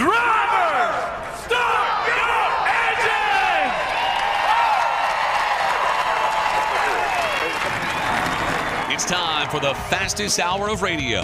Drivers, start your engine! It's time for the fastest hour of radio.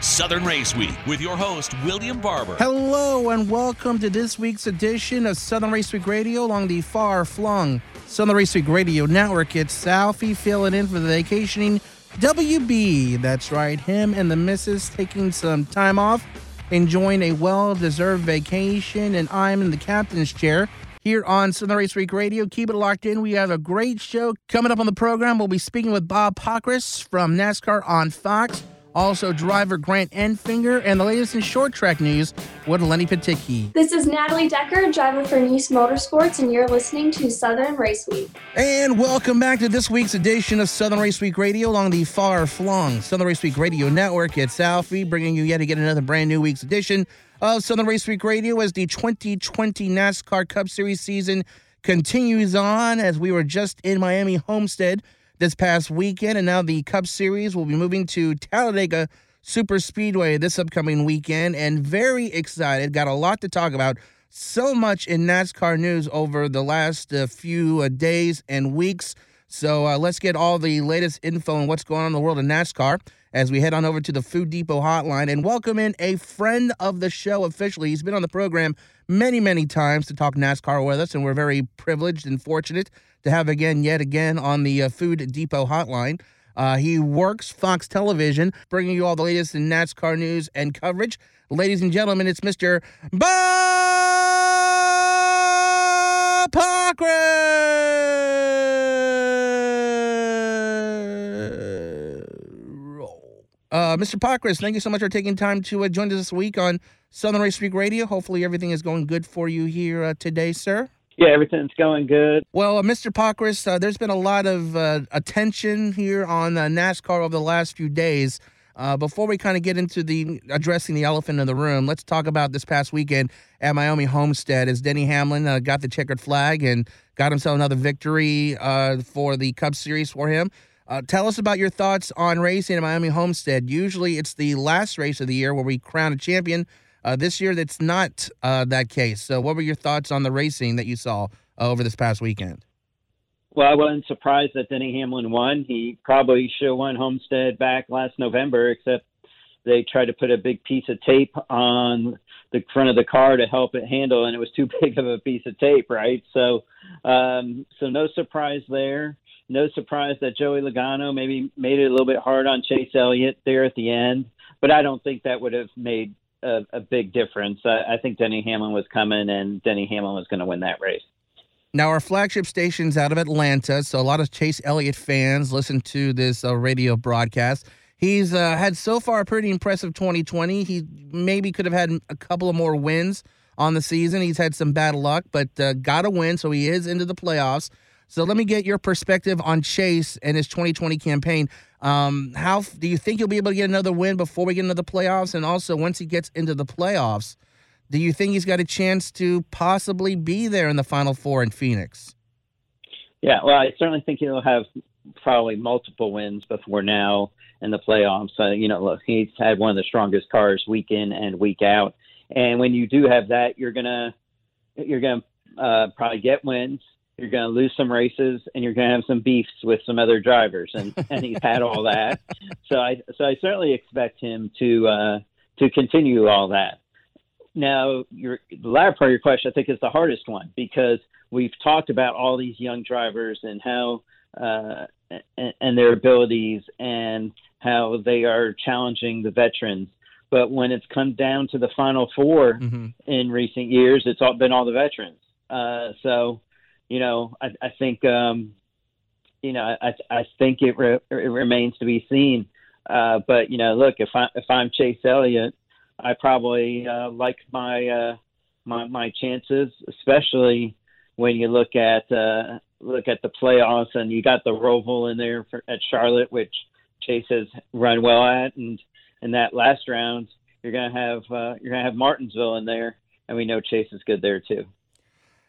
Southern Race Week with your host, William Barber. Hello and welcome to this week's edition of Southern Race Week Radio along the far flung Southern Race Week Radio Network. It's Alfie filling in for the vacationing WB. That's right, him and the missus taking some time off, enjoying a well deserved vacation, and I'm in the captain's chair here on Southern Race Week Radio. Keep it locked in. We have a great show coming up on the program. We'll be speaking with Bob Pockrass from NASCAR on Fox. Also, driver Grant Enfinger and the latest in short track news with Lenny Batycki. This is Natalie Decker, driver for Niece Motorsports, and you're listening to Southern Race Week. And welcome back to this week's edition of Southern Race Week Radio along the far flung Southern Race Week Radio Network. It's Alfie bringing you yet again another brand new week's edition of Southern Race Week Radio as the 2020 NASCAR Cup Series season continues on as we were just in Miami Homestead this past weekend, and now the Cup Series will be moving to Talladega Super Speedway this upcoming weekend, and very excited. Got a lot to talk about. So much in NASCAR news over the last uh, few uh, days and weeks. So uh, let's get all the latest info on what's going on in the world of NASCAR as we head on over to the Food Depot hotline and welcome in a friend of the show officially. He's been on the program many, many times to talk NASCAR with us, and we're very privileged and fortunate to have again, yet again, on the uh, Food Depot hotline. Uh, he works Fox Television, bringing you all the latest in NASCAR news and coverage. Ladies and gentlemen, it's Mr. Bob Uh, Mr. Pockrass, thank you so much for taking time to uh, join us this week on Southern Race Week Radio. Hopefully, everything is going good for you here uh, today, sir. Yeah, everything's going good. Well, uh, Mr. Pockrass, uh, there's been a lot of uh, attention here on uh, NASCAR over the last few days. Uh, before we kind of get into the addressing the elephant in the room, let's talk about this past weekend at Miami Homestead as Denny Hamlin uh, got the checkered flag and got himself another victory uh, for the Cup Series for him. Uh, tell us about your thoughts on racing at Miami Homestead. Usually, it's the last race of the year where we crown a champion. Uh, this year, that's not uh, that case. So, what were your thoughts on the racing that you saw uh, over this past weekend? Well, I wasn't surprised that Denny Hamlin won. He probably should have won Homestead back last November, except they tried to put a big piece of tape on the front of the car to help it handle, and it was too big of a piece of tape, right? So, um, so no surprise there. No surprise that Joey Logano maybe made it a little bit hard on Chase Elliott there at the end, but I don't think that would have made a, a big difference. I, I think Denny Hamlin was coming, and Denny Hamlin was going to win that race. Now, our flagship station's out of Atlanta, so a lot of Chase Elliott fans listen to this uh, radio broadcast. He's uh, had so far a pretty impressive 2020. He maybe could have had a couple of more wins on the season. He's had some bad luck, but uh, got a win, so he is into the playoffs. So let me get your perspective on Chase and his 2020 campaign. Um, how do you think he'll be able to get another win before we get into the playoffs? And also, once he gets into the playoffs, do you think he's got a chance to possibly be there in the Final Four in Phoenix? Yeah, well, I certainly think he'll have probably multiple wins before now in the playoffs. Uh, you know, look, he's had one of the strongest cars week in and week out, and when you do have that, you're gonna you're gonna uh, probably get wins. You're going to lose some races, and you're going to have some beefs with some other drivers, and, and he's had all that. So I so I certainly expect him to uh, to continue all that. Now, your the latter part of your question, I think, is the hardest one because we've talked about all these young drivers and how uh, and, and their abilities and how they are challenging the veterans. But when it's come down to the final 4 Mm-hmm. in recent years, it's all been all the veterans. Uh, so, you know, I, I think, um, you know, I, I think it, re- it remains to be seen. Uh, but you know, look, if I if I'm Chase Elliott, I probably uh, like my uh, my my chances, especially when you look at uh, look at the playoffs and you got the Roval in there for, at Charlotte, which Chase has run well at, and in that last round, you're gonna have uh, you're gonna have Martinsville in there, and we know Chase is good there too.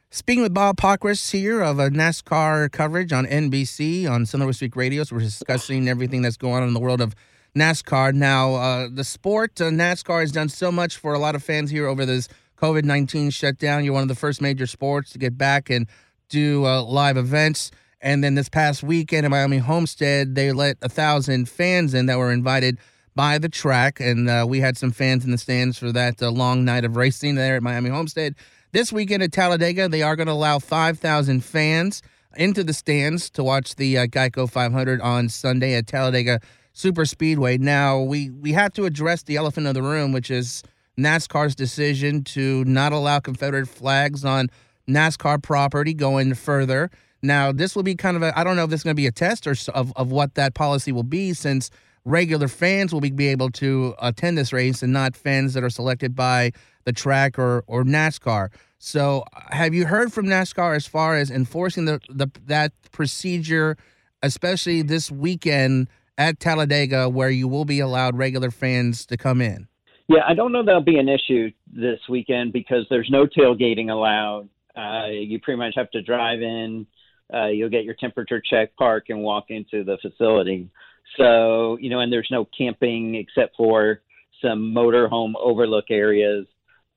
Speaking with Bob Pockrass here of a NASCAR coverage on NBC on West Week Radio, so we're discussing everything that's going on in the world of NASCAR. Now, uh, the sport, uh, NASCAR, has done so much for a lot of fans here over this COVID 19 shutdown. You're one of the first major sports to get back and do uh, live events. And then this past weekend at Miami Homestead, they let a thousand fans in that were invited by the track. And uh, we had some fans in the stands for that uh, long night of racing there at Miami Homestead. This weekend at Talladega, they are going to allow 5,000 fans into the stands to watch the uh, Geico 500 on Sunday at Talladega Super Speedway. Now, we, we have to address the elephant in the room, which is NASCAR's decision to not allow Confederate flags on NASCAR property going further. Now, this will be kind of a, I don't know if this is going to be a test or of, of what that policy will be since regular fans will be, be able to attend this race and not fans that are selected by the track or, or NASCAR. So, have you heard from NASCAR as far as enforcing the, the that procedure, especially this weekend at Talladega, where you will be allowed regular fans to come in? Yeah, I don't know that'll be an issue this weekend because there's no tailgating allowed. Uh, you pretty much have to drive in. Uh, you'll get your temperature check, park, and walk into the facility. So you know, and there's no camping except for some motorhome overlook areas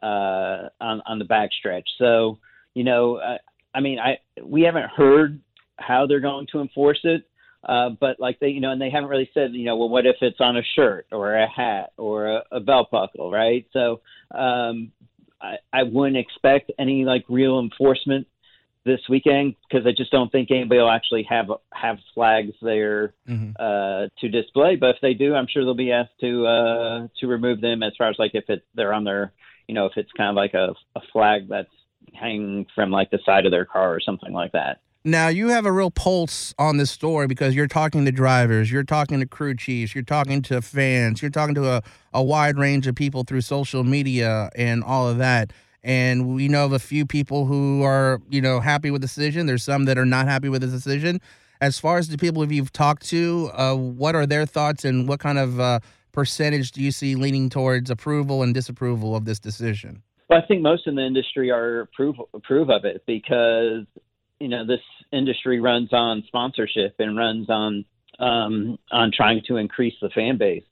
uh, on on the backstretch. So you know, uh, I mean, I we haven't heard how they're going to enforce it, uh, but like they, you know, and they haven't really said, you know, well, what if it's on a shirt or a hat or a, a belt buckle, right? So um, I, I wouldn't expect any like real enforcement this weekend because I just don't think anybody will actually have have flags there mm-hmm. uh, to display. But if they do, I'm sure they'll be asked to uh, to remove them as far as like if it they're on their you know if it's kind of like a, a flag that's hanging from like the side of their car or something like that. Now you have a real pulse on this story because you're talking to drivers, you're talking to crew chiefs, you're talking to fans, you're talking to a, a wide range of people through social media and all of that. And we know of a few people who are, you know, happy with the decision. There's some that are not happy with the decision. As far as the people you've talked to, uh, what are their thoughts and what kind of uh, percentage do you see leaning towards approval and disapproval of this decision? Well, I think most in the industry are approve approve of it because you know this industry runs on sponsorship and runs on um, on trying to increase the fan base.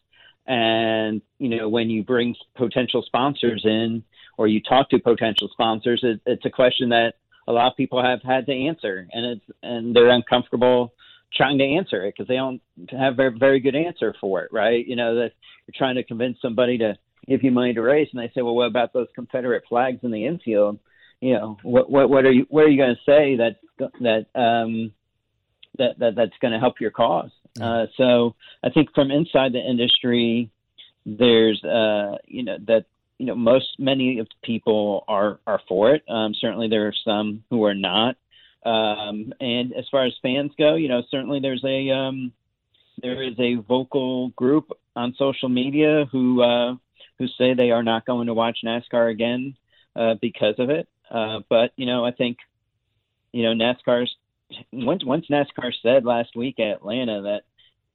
And you know when you bring potential sponsors in or you talk to potential sponsors, it, it's a question that a lot of people have had to answer, and it's and they're uncomfortable trying to answer it because they don't have a very, very good answer for it, right? You know that you're trying to convince somebody to give you money to race, and they say, well, what about those Confederate flags in the infield? you know what what what are you what are you going to say that that um that, that that's going to help your cause uh so i think from inside the industry there's uh you know that you know most many of people are are for it um certainly there are some who are not um and as far as fans go you know certainly there's a um there is a vocal group on social media who uh who say they are not going to watch NASCAR again uh, because of it. Uh, but you know, I think you know NASCAR's once once NASCAR said last week at Atlanta that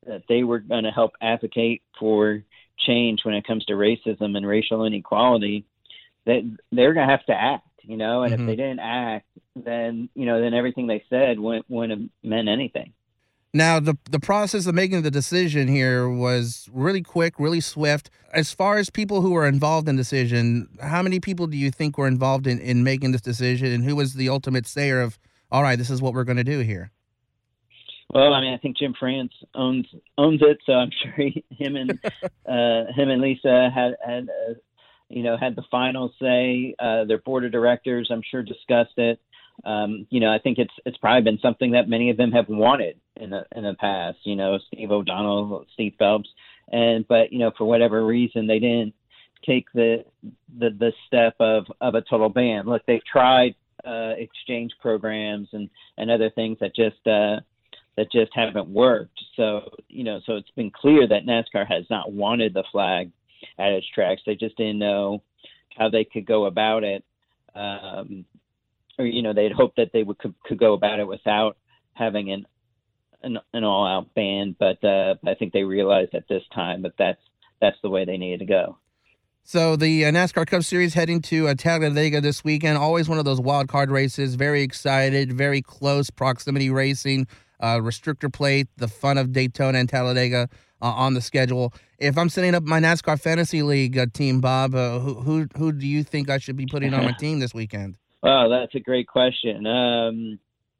that they were going to help advocate for change when it comes to racism and racial inequality, that they're going to have to act. You know, and mm-hmm. if they didn't act, then you know, then everything they said wouldn't wouldn't have meant anything. Now, the the process of making the decision here was really quick, really swift. As far as people who were involved in the decision, how many people do you think were involved in, in making this decision, and who was the ultimate sayer of, all right, this is what we're going to do here? Well, I mean, I think Jim France owns owns it, so I'm sure he, him and uh, him and Lisa had had you know had the final say. Uh, their board of directors, I'm sure, discussed it um, you know, I think it's it's probably been something that many of them have wanted in the in the past. You know, Steve O'Donnell, Steve Phelps, and but you know, for whatever reason, they didn't take the the the step of of a total ban. Look, they've tried uh, exchange programs and and other things that just uh, that just haven't worked. So you know, so it's been clear that NASCAR has not wanted the flag at its tracks. They just didn't know how they could go about it. Um, or you know, they'd hoped that they would could, could go about it without having an an, an all out ban. But uh, I think they realized at this time that that's that's the way they needed to go. So the uh, NASCAR Cup Series heading to uh, Talladega this weekend. Always one of those wild card races. Very excited. Very close proximity racing. Uh, restrictor plate, the fun of Daytona and Talladega uh, on the schedule. If I'm setting up my NASCAR fantasy league uh, team, Bob, uh, who, who who do you think I should be putting on my team this weekend? Oh, that's a great question. Um,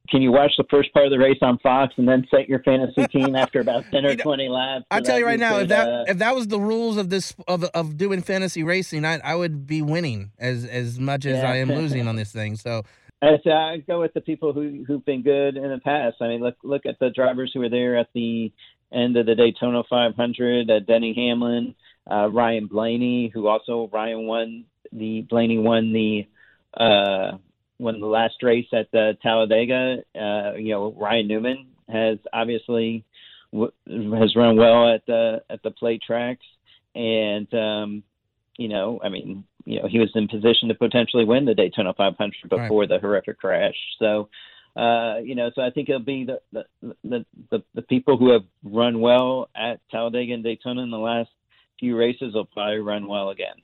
can you watch the first part of the race on Fox and then set your fantasy team after about ten or You know, twenty laps? I tell you right now, if that uh, if that was the rules of this of of doing fantasy racing, I I would be winning as as much as Yeah. I am losing on this thing. So I I go with the people who who've been good in the past. I mean, look look at the drivers who were there at the end of the Daytona 500. Uh, Denny Hamlin, uh, Ryan Blaney, who also Ryan won the Blaney won the uh, won the last race at the Talladega. Uh, you know, Ryan Newman has obviously w- has run well at the at the plate tracks, and um, you know, I mean, you know, he was in position to potentially win the Daytona 500 Right. before the horrific crash. So, uh, you know, so I think it'll be the the, the the the people who have run well at Talladega and Daytona in the last few races will probably run well again.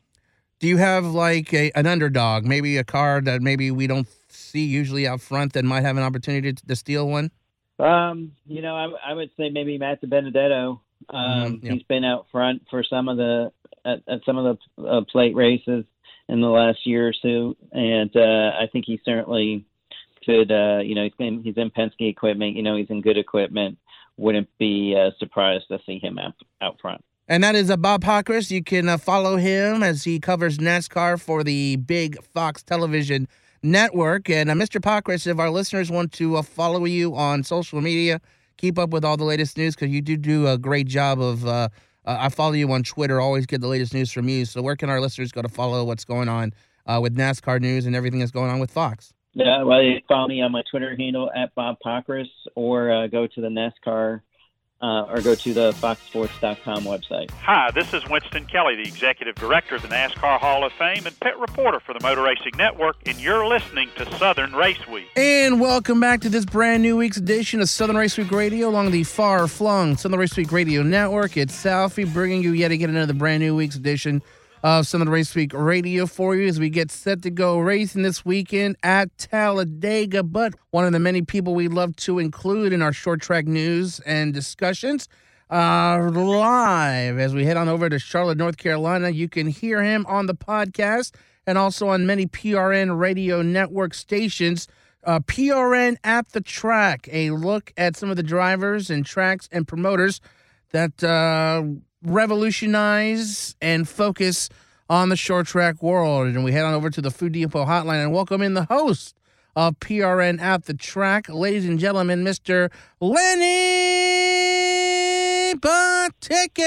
Do you have like a, an underdog, maybe a car that maybe we don't see usually out front that might have an opportunity to, to steal one? Um, you know, I, I would say maybe Matt DiBenedetto. Um, Mhm, yeah. He's been out front for some of the at, at some of the uh, plate races in the last year or two, and uh, I think he certainly could. Uh, you know, he's in, he's in Penske equipment. You know, he's in good equipment. Wouldn't be uh, surprised to see him out out front. And that is uh, Bob Pockrass. You can uh, follow him as he covers NASCAR for the big Fox television network. And uh, Mr. Pockrass, if our listeners want to uh, follow you on social media, keep up with all the latest news because you do do a great job of. Uh, I follow you on Twitter, always get the latest news from you. So where can our listeners go to follow what's going on uh, with NASCAR news and everything that's going on with Fox? Yeah, well, you follow me on my Twitter handle at Bob Pockrass, or uh, go to the NASCAR, uh, or go to the FoxSports.com website. Hi, this is Winston Kelley, the Executive Director of the NASCAR Hall of Fame and pit reporter for the Motor Racing Network, and you're listening to Southern Race Week. And welcome back to this brand new week's edition of Southern Race Week Radio along the far flung Southern Race Week Radio Network. It's Alfie bringing you yet again another brand new week's edition of Southern Race Week Radio for you as we get set to go racing this weekend at Talladega. But one of the many people we love to include in our short track news and discussions uh, live as we head on over to Charlotte, North Carolina. You can hear him on the podcast and also on many PRN radio network stations. Uh, PRN at the track, a look at some of the drivers and tracks and promoters that uh, revolutionize and focus on the short track world. And we head on over to the Food Depot hotline and welcome in the host of PRN at the track, ladies and gentlemen, Mr. Lenny Batycki.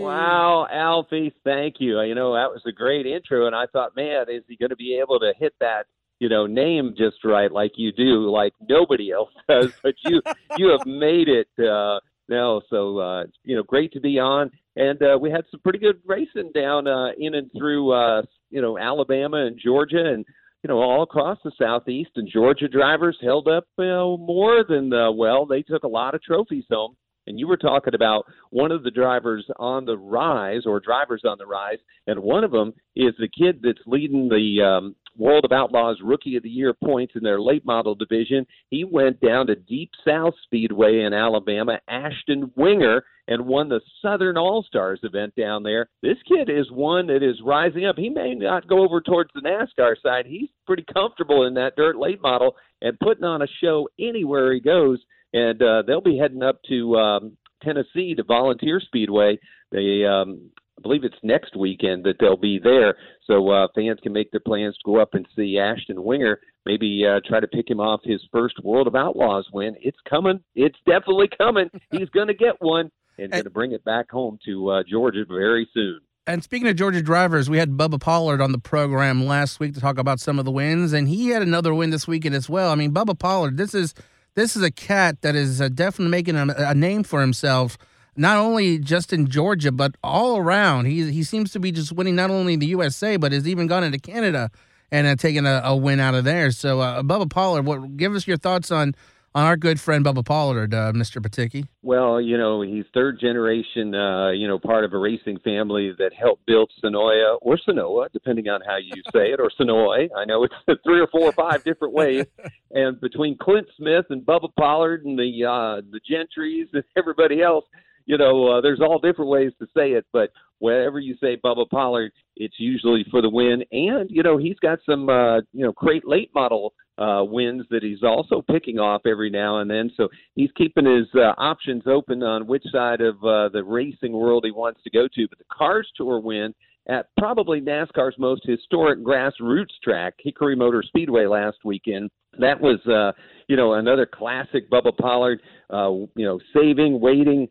Wow, Alfie, thank you. You know, that was a great intro, and I thought, man, is he going to be able to hit that, you know, name just right like you do, like nobody else does? But you, you have made it. Uh, now, so uh, you know, great to be on, and uh, we had some pretty good racing down uh, in and through, uh, you know, Alabama and Georgia, and you know, all across the southeast. And Georgia drivers held up, you know, more than uh, well. They took a lot of trophies home. And you were talking about one of the drivers on the rise, or drivers on the rise, and one of them is the kid that's leading the um, World of Outlaws Rookie of the Year points in their late model division. He went down to Deep South Speedway in Alabama, Ashton Winger, and won the Southern All Stars event down there. This kid is one that is rising up. He may not go over towards the NASCAR side. He's pretty comfortable in that dirt late model and putting on a show anywhere he goes and uh, they'll be heading up to um, Tennessee to Volunteer Speedway. They, um, I believe it's next weekend that they'll be there, so uh, fans can make their plans to go up and see Ashton Winger. Maybe uh, try to pick him off his first World of Outlaws win. It's coming. It's definitely coming. He's going to get one and going to bring it back home to uh, Georgia very soon. And speaking of Georgia drivers, we had Bubba Pollard on the program last week to talk about some of the wins, and he had another win this weekend as well. I mean, Bubba Pollard, this is this is a cat that is uh, definitely making a, a name for himself, not only just in Georgia but all around. He he seems to be just winning not only the USA but has even gone into Canada and uh, taken a, a win out of there. So, uh, Bubba Pollard, what give us your thoughts on on our good friend Bubba Pollard, uh, Mr. Batycki? Well, you know, he's third generation, uh, you know, part of a racing family that helped build Sonoya or Sonoa, depending on how you say it, or Sonoy. I know it's three or four or five different ways. and between Clint Smith and Bubba Pollard and the uh, the Gentrys and everybody else, you know, uh, there's all different ways to say it, but wherever you say Bubba Pollard, it's usually for the win. And you know, he's got some uh, you know great late model uh, wins that he's also picking off every now and then. So he's keeping his uh, options open on which side of uh, the racing world he wants to go to. But the Cars Tour win at probably NASCAR's most historic grassroots track, Hickory Motor Speedway, last weekend. That was, uh, you know, another classic Bubba Pollard, uh, you know, saving, waiting,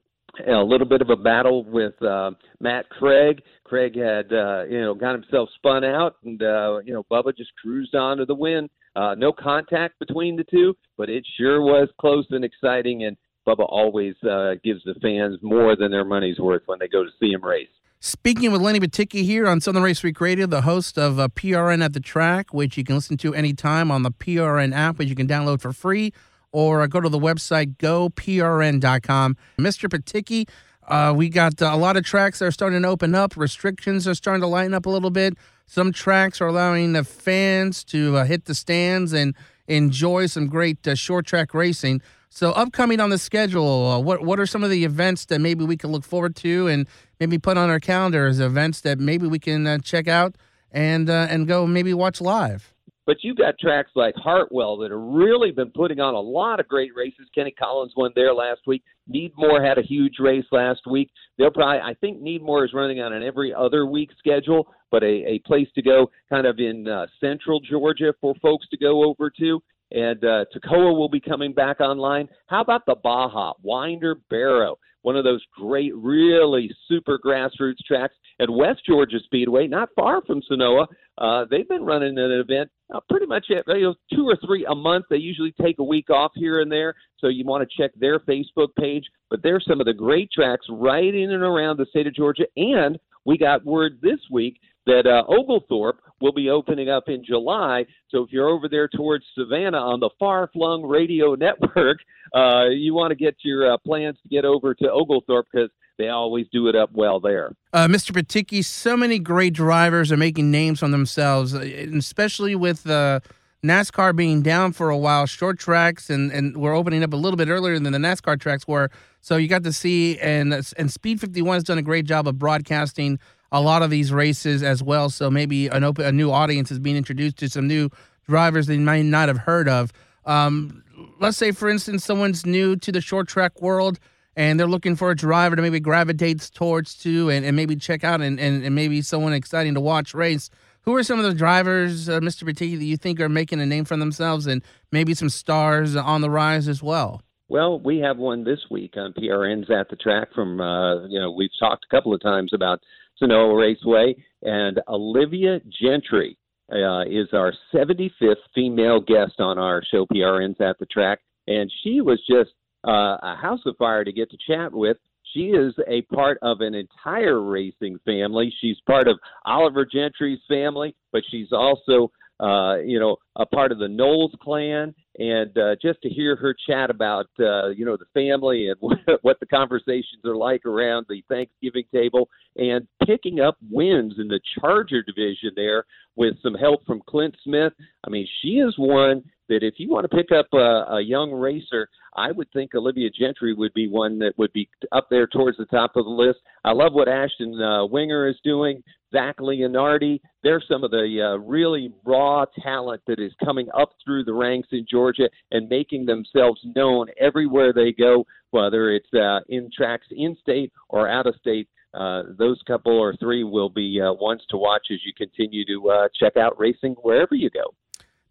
a little bit of a battle with uh, Matt Craig. Craig had uh, you know got himself spun out, and uh, you know Bubba just cruised on to the win. Uh, no contact between the two, but it sure was close and exciting. And Bubba always uh, gives the fans more than their money's worth when they go to see him race. Speaking with Lenny Batycki here on Southern Race Week Radio, the host of uh, PRN at the Track, which you can listen to anytime on the PRN app, which you can download for free or go to the website goprn.com. Mr. Batycki, uh, we got uh, a lot of tracks that are starting to open up. Restrictions are starting to lighten up a little bit. Some tracks are allowing the fans to uh, hit the stands and enjoy some great uh, short track racing. So, upcoming on the schedule, uh, what what are some of the events that maybe we can look forward to and maybe put on our calendar as events that maybe we can uh, check out and and go maybe watch live? But you've got tracks like Hartwell that have really been putting on a lot of great races. Kenny Collins won there last week. Needmore had a huge race last week. They'll probably, I think Needmore is running on an every other week schedule, but a, a place to go kind of in uh, central Georgia for folks to go over to. And uh, Toccoa will be coming back online. How about the Baja, Winder Barrow? one of those great, really super grassroots tracks at West Georgia Speedway, not far from Senoia. Uh, they've been running an event uh, pretty much you know, two or three a month. They usually take a week off here and there, so you want to check their Facebook page. But there's some of the great tracks right in and around the state of Georgia. And we got word this week that uh, Oglethorpe will be opening up in July. So if you're over there towards Savannah on the Far Flung Radio Network, uh, you want to get your uh, plans to get over to Oglethorpe because they always do it up well there. Uh, Mr. Batycki, so many great drivers are making names on themselves, uh, especially with uh, NASCAR being down for a while, short tracks, and, and we're opening up a little bit earlier than the NASCAR tracks were. So you got to see, and and Speed 51 has done a great job of broadcasting a lot of these races as well. So maybe an open, a new audience is being introduced to some new drivers they might not have heard of. Um, let's say, for instance, someone's new to the short track world and they're looking for a driver to maybe gravitates towards to and, and maybe check out and, and, and maybe someone exciting to watch race. Who are some of the drivers, uh, Mr. Batycki, that you think are making a name for themselves and maybe some stars on the rise as well? Well, we have one this week on PRN's at the track from, uh, you know, we've talked a couple of times about Senoia Raceway, and Olivia Gentry uh, is our 75th female guest on our show, PRN's at the track. And she was just uh, a house of fire to get to chat with. She is a part of an entire racing family. She's part of Oliver Gentry's family, but she's also, uh, you know, a part of the Knowles clan. And uh, just to hear her chat about, uh, you know, the family and what the conversations are like around the Thanksgiving table, and picking up wins in the Charger division there with some help from Clint Smith. I mean, she is one that if you want to pick up a, a young racer, I would think Olivia Gentry would be one that would be up there towards the top of the list. I love what Ashton uh, Winger is doing. Zach Leonardi, they're some of the uh, really raw talent that is coming up through the ranks in Georgia and making themselves known everywhere they go, whether it's uh, in tracks in state or out of state. Uh, those couple or three will be uh, ones to watch as you continue to uh, check out racing wherever you go.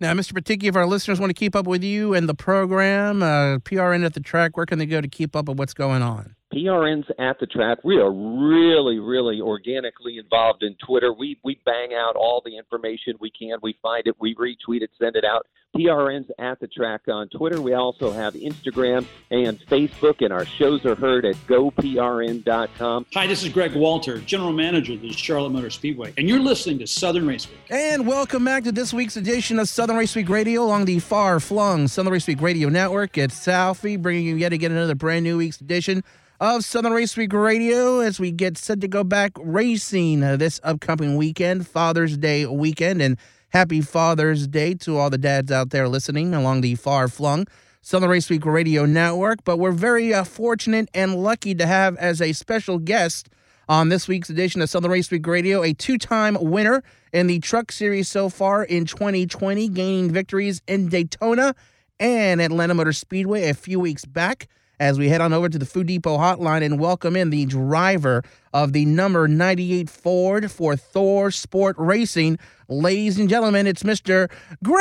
Now, Mr. Batycki, if our listeners want to keep up with you and the program, uh, PRN at the track, where can they go to keep up with what's going on? PRN's at the track. We are really, really organically involved in Twitter. We we bang out all the information we can. We find it, we retweet it, send it out. PRN's at the track on Twitter. We also have Instagram and Facebook, and our shows are heard at goprn.com. Hi, this is Greg Walter, General Manager of the Charlotte Motor Speedway, and you're listening to Southern Race Week. And welcome back to this week's edition of Southern Race Week Radio along the far flung Southern Race Week Radio Network. It's Southie bringing you yet again another brand new week's edition of Southern Race Week Radio as we get set to go back racing uh, this upcoming weekend, Father's Day weekend. And happy Father's Day to all the dads out there listening along the far flung Southern Race Week Radio Network. But we're very uh, fortunate and lucky to have as a special guest on this week's edition of Southern Race Week Radio a two time winner in the Truck Series so far in 2020, gaining victories in Daytona and Atlanta Motor Speedway a few weeks back as we head on over to the Food Depot hotline and welcome in the driver of the number 98 Ford for ThorSport Racing. Ladies and gentlemen, it's Mr. Grant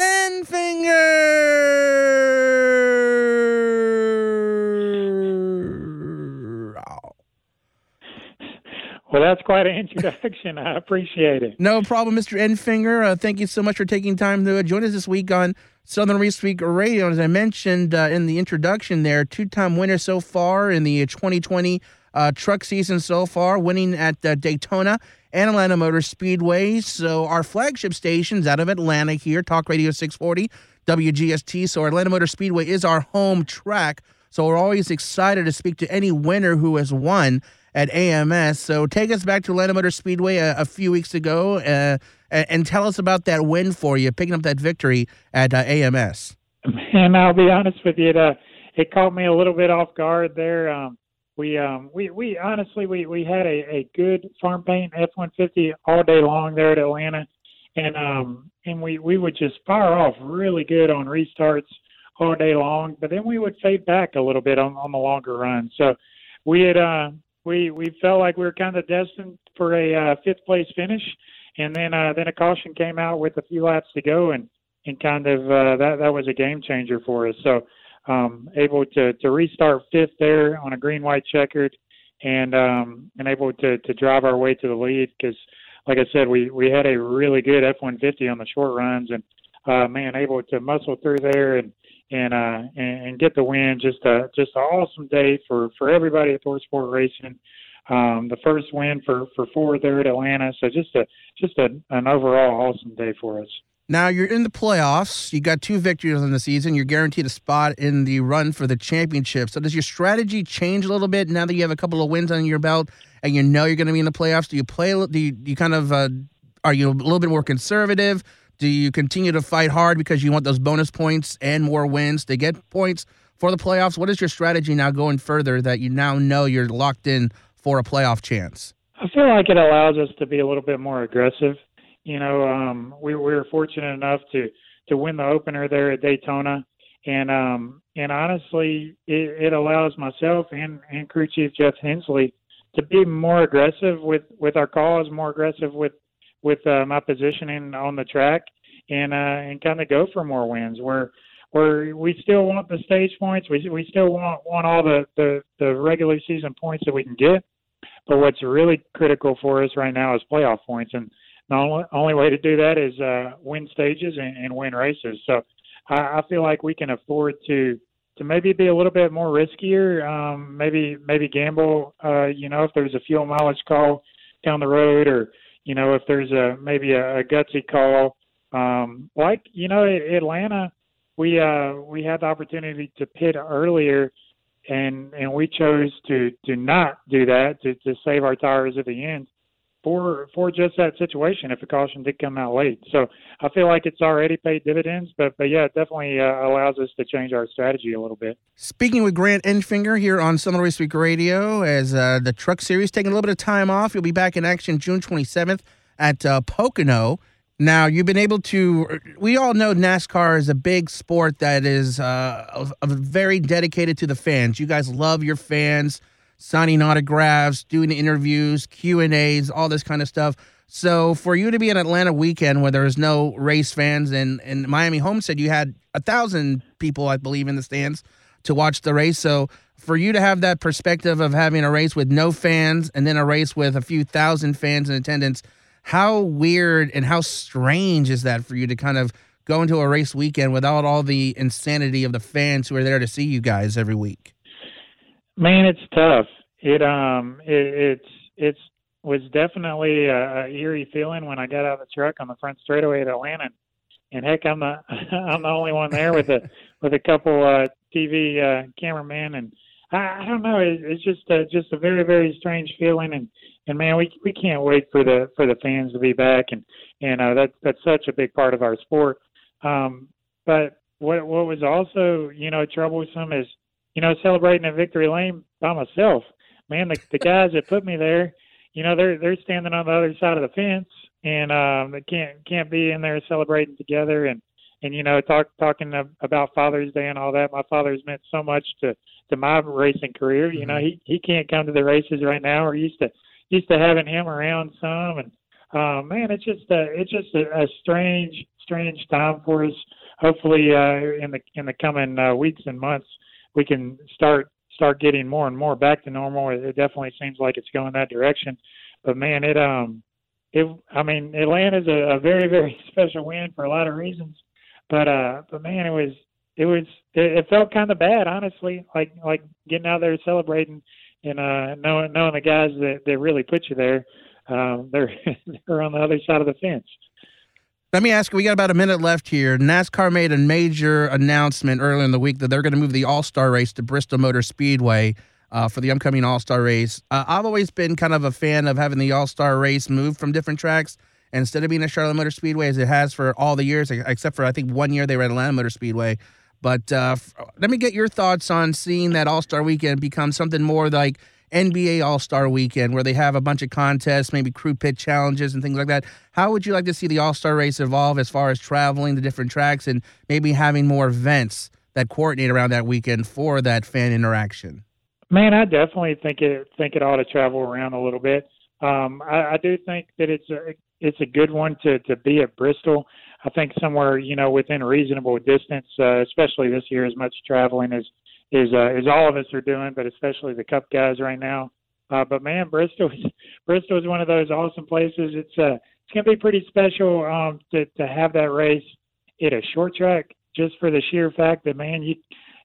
Enfinger. Oh. Well, that's quite an introduction. I appreciate it. No problem, Mr. Enfinger. Uh, thank you so much for taking time to uh, join us this week on Southern Race Week Radio. As I mentioned uh, in the introduction there, two-time winner so far in the 2020 uh, truck season so far, winning at uh, Daytona and Atlanta Motor Speedway. So our flagship stations out of Atlanta here, Talk Radio 640, WGST. So Atlanta Motor Speedway is our home track. So we're always excited to speak to any winner who has won at AMS. So take us back to Atlanta Motor Speedway a, a few weeks ago uh, and, tell us about that win for you, picking up that victory at uh, AMS. And I'll be honest with you, it, uh, it caught me a little bit off guard there. Um, we um, we we honestly we we had a, a good farm paint F150 all day long there at Atlanta, and um and we we would just fire off really good on restarts all day long, but then we would fade back a little bit on on the longer run. So we had uh we we felt like we were kind of destined for a uh, fifth place finish, and then uh, then a caution came out with a few laps to go, and and kind of uh, that that was a game changer for us. So um, able to, to restart fifth there on a green white checkered and um, and able to, to drive our way to the lead because like I said we, we had a really good F150 on the short runs and uh, man able to muscle through there and and uh and, and get the win just a just an awesome day for for everybody at ThorSport Racing um, the first win for for Ford there at Atlanta so just a just a, an overall awesome day for us. Now you're in the playoffs. You got two victories in the season. You're guaranteed a spot in the run for the championship. So does your strategy change a little bit now that you have a couple of wins on your belt and you know you're going to be in the playoffs? Do you play? Do you, do you kind of uh, are you a little bit more conservative? Do you continue to fight hard because you want those bonus points and more wins to get points for the playoffs? What is your strategy now going further that you now know you're locked in for a playoff chance? I feel like it allows us to be a little bit more aggressive you know, um, we, we were fortunate enough to to win the opener there at Daytona, and um, and honestly, it, it allows myself and and crew chief Jeff Hensley to be more aggressive with with our calls, more aggressive with with uh, my positioning on the track, and uh, and kind of go for more wins. Where where we still want the stage points, we we still want want all the the, the regular season points that we can get, but what's really critical for us right now is playoff points and the only, only way to do that is uh, win stages and, and win races. So I, I feel like we can afford to to maybe be a little bit more riskier. Um, maybe maybe gamble. Uh, you know, if there's a fuel mileage call down the road, or you know, if there's a maybe a, a gutsy call, um, like you know, Atlanta, we uh, we had the opportunity to pit earlier, and and we chose to to not do that to to save our tires at the end for for just that situation if a caution did come out late. So I feel like it's already paid dividends, but but yeah, it definitely uh, allows us to change our strategy a little bit. Speaking with Grant Enfinger here on Southern Race Week Radio, as uh, the Truck Series taking a little bit of time off, you'll be back in action June 27th at uh, Pocono. Now you've been able to. We all know NASCAR is a big sport that is uh, very dedicated to the fans. You guys love your fans signing autographs, doing interviews, Q and A's, all this kind of stuff. So for you to be in Atlanta weekend where there's no race fans and and Miami Homestead, you had a thousand people, I believe, in the stands to watch the race. So for you to have that perspective of having a race with no fans and then a race with a few thousand fans in attendance, how weird and how strange is that for you to kind of go into a race weekend without all the insanity of the fans who are there to see you guys every week? Man, it's tough. It um, it, it's it's was definitely a, a eerie feeling when I got out of the truck on the front straightaway at Atlanta. And heck, I'm the I'm the only one there with a with a couple uh, TV uh, cameramen, and I, I don't know. It, it's just a, just a very very strange feeling, and and man, we we can't wait for the for the fans to be back, and and uh, that's that's such a big part of our sport. Um, but what what was also you know troublesome is you know celebrating a victory lane by myself. Man, the the guys that put me there, you know, they're they're standing on the other side of the fence, and um, they can't can't be in there celebrating together and and you know talk talking about Father's Day and all that. My father's meant so much to to my racing career. You know, mm-hmm. he he can't come to the races right now. We're used to used to having him around some, and uh, man, it's just a, it's just a, a strange strange time for us. Hopefully, uh, in the in the coming uh, weeks and months, we can start start getting more and more back to normal. It, it definitely seems like it's going that direction. But man, it um, it I mean, Atlanta's a, a very very special win for a lot of reasons. But uh, but man, it was it was it, it felt kind of bad, honestly. Like like getting out there celebrating and uh, knowing knowing the guys that that really put you there, um, they're they're on the other side of the fence. Let me ask you, we got about a minute left here. NASCAR made a major announcement earlier in the week that they're going to move the All Star race to Bristol Motor Speedway uh, for the upcoming All Star race. Uh, I've always been kind of a fan of having the All Star race move from different tracks. Instead of being at Charlotte Motor Speedway as it has for all the years, except for I think one year they were at Atlanta Motor Speedway. But uh, let me get your thoughts on seeing that All Star weekend become something more like NBA All Star Weekend, where they have a bunch of contests, maybe crew pit challenges and things like that. How would you like to see the All Star race evolve as far as traveling the different tracks and maybe having more events that coordinate around that weekend for that fan interaction? Man, I definitely think it think it ought to travel around a little bit. Um, I, I do think that it's a it's a good one to to be at Bristol. I think somewhere you know within a reasonable distance, uh, especially this year, as much traveling as is uh, is all of us are doing, but especially the Cup guys right now. Uh, but man, Bristol is Bristol is one of those awesome places. It's uh it's gonna be pretty special um, to to have that race at a short track just for the sheer fact that man you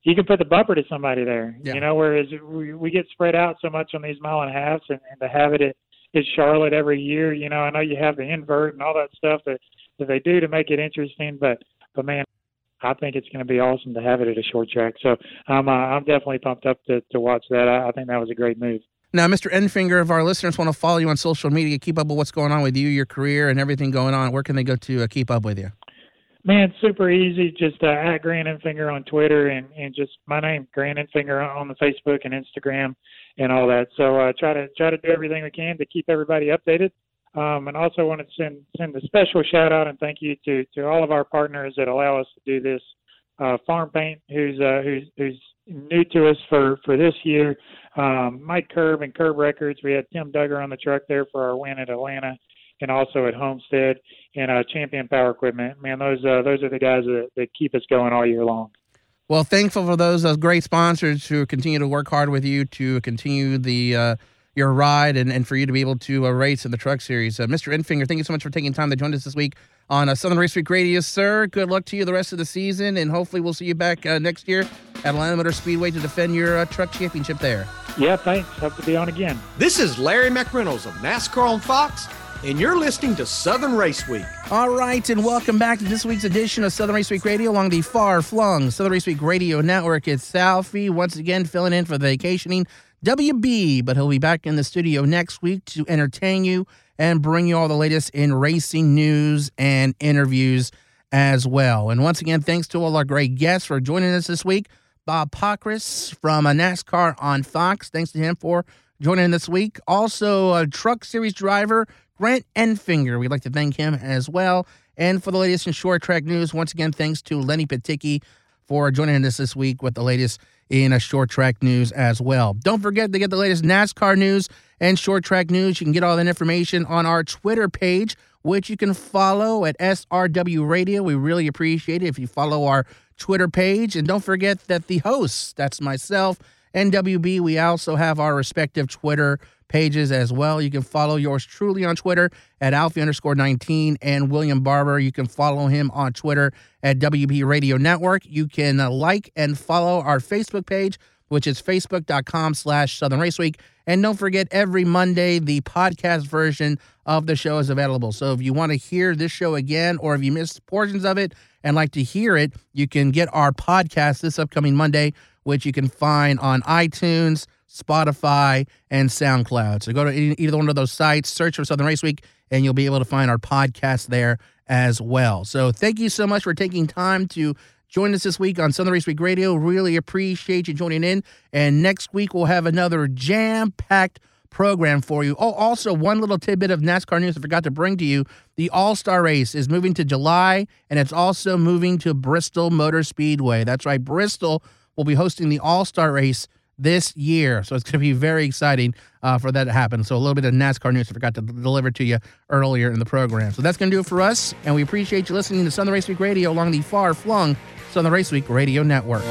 you can put the bumper to somebody there. Yeah. You know, whereas we, we get spread out so much on these mile and a halves, and, and to have it at, at Charlotte every year, you know, I know you have the invert and all that stuff that that they do to make it interesting, but but man, I think it's going to be awesome to have it at a short track. So I'm uh, I'm definitely pumped up to to watch that. I, I think that was a great move. Now, Mr. Enfinger, if our listeners want to follow you on social media, keep up with what's going on with you, your career, and everything going on, where can they go to uh, keep up with you? Man, super easy. Just uh, at Grant Enfinger on Twitter and, and just my name, Grant Enfinger, on the Facebook and Instagram and all that. So uh, try to try to do everything we can to keep everybody updated. Um, and also want to send send a special shout out and thank you to to all of our partners that allow us to do this. Uh, Farm Paint, who's uh, who's who's new to us for for this year. Um, Mike Curb and Curb Records. We had Tim Dugger on the truck there for our win at Atlanta, and also at Homestead and uh, Champion Power Equipment. Man, those uh, those are the guys that, that keep us going all year long. Well, thankful for those those great sponsors who continue to work hard with you to continue the uh, your ride and, and for you to be able to uh, race in the truck series. Uh, Mr. Enfinger, thank you so much for taking time to join us this week on uh, Southern Race Week Radio, sir. Good luck to you the rest of the season, and hopefully we'll see you back uh, next year at Atlanta Motor Speedway to defend your uh, truck championship there. Yeah, thanks. Hope to be on again. This is Larry McReynolds of NASCAR on Fox, and you're listening to Southern Race Week. All right, and welcome back to this week's edition of Southern Race Week Radio along the far-flung Southern Race Week Radio Network. It's Alfie once again filling in for the vacationing WB, but he'll be back in the studio next week to entertain you and bring you all the latest in racing news and interviews as well. And once again, thanks to all our great guests for joining us this week. Bob Pockrass from a NASCAR on Fox. Thanks to him for joining this week. Also, a truck series driver, Grant Enfinger. We'd like to thank him as well. And for the latest in short track news, once again, thanks to Lenny Batycki for joining us this week with the latest in a short track news as well. Don't forget to get the latest NASCAR news and short track news. You can get all that information on our Twitter page, which you can follow at SRW Radio. We really appreciate it if you follow our Twitter page. And don't forget that the hosts, that's myself and WB, we also have our respective Twitter pages as well. You can follow yours truly on Twitter at Alfie underscore 19 and William Barber. You can follow him on Twitter at WB Radio Network. You can uh, like and follow our Facebook page, which is facebook.com slash Southern Race Week. And don't forget, every Monday, the podcast version of the show is available. So if you want to hear this show again, or if you missed portions of it and like to hear it, you can get our podcast this upcoming Monday, which you can find on iTunes, Spotify, and SoundCloud. So go to either one of those sites, search for Southern Race Week, and you'll be able to find our podcast there as well. So thank you so much for taking time to join us this week on Southern Race Week Radio. Really appreciate you joining in. And next week, we'll have another jam packed program for you. Oh, also, one little tidbit of NASCAR news I forgot to bring to you. The All Star Race is moving to July, and it's also moving to Bristol Motor Speedway. That's right, Bristol will be hosting the All Star Race this year. So it's going to be very exciting uh, for that to happen. So a little bit of NASCAR news I forgot to deliver to you earlier in the program. So that's going to do it for us. And we appreciate you listening to Southern Race Week Radio along the far flung Southern Race Week Radio Network.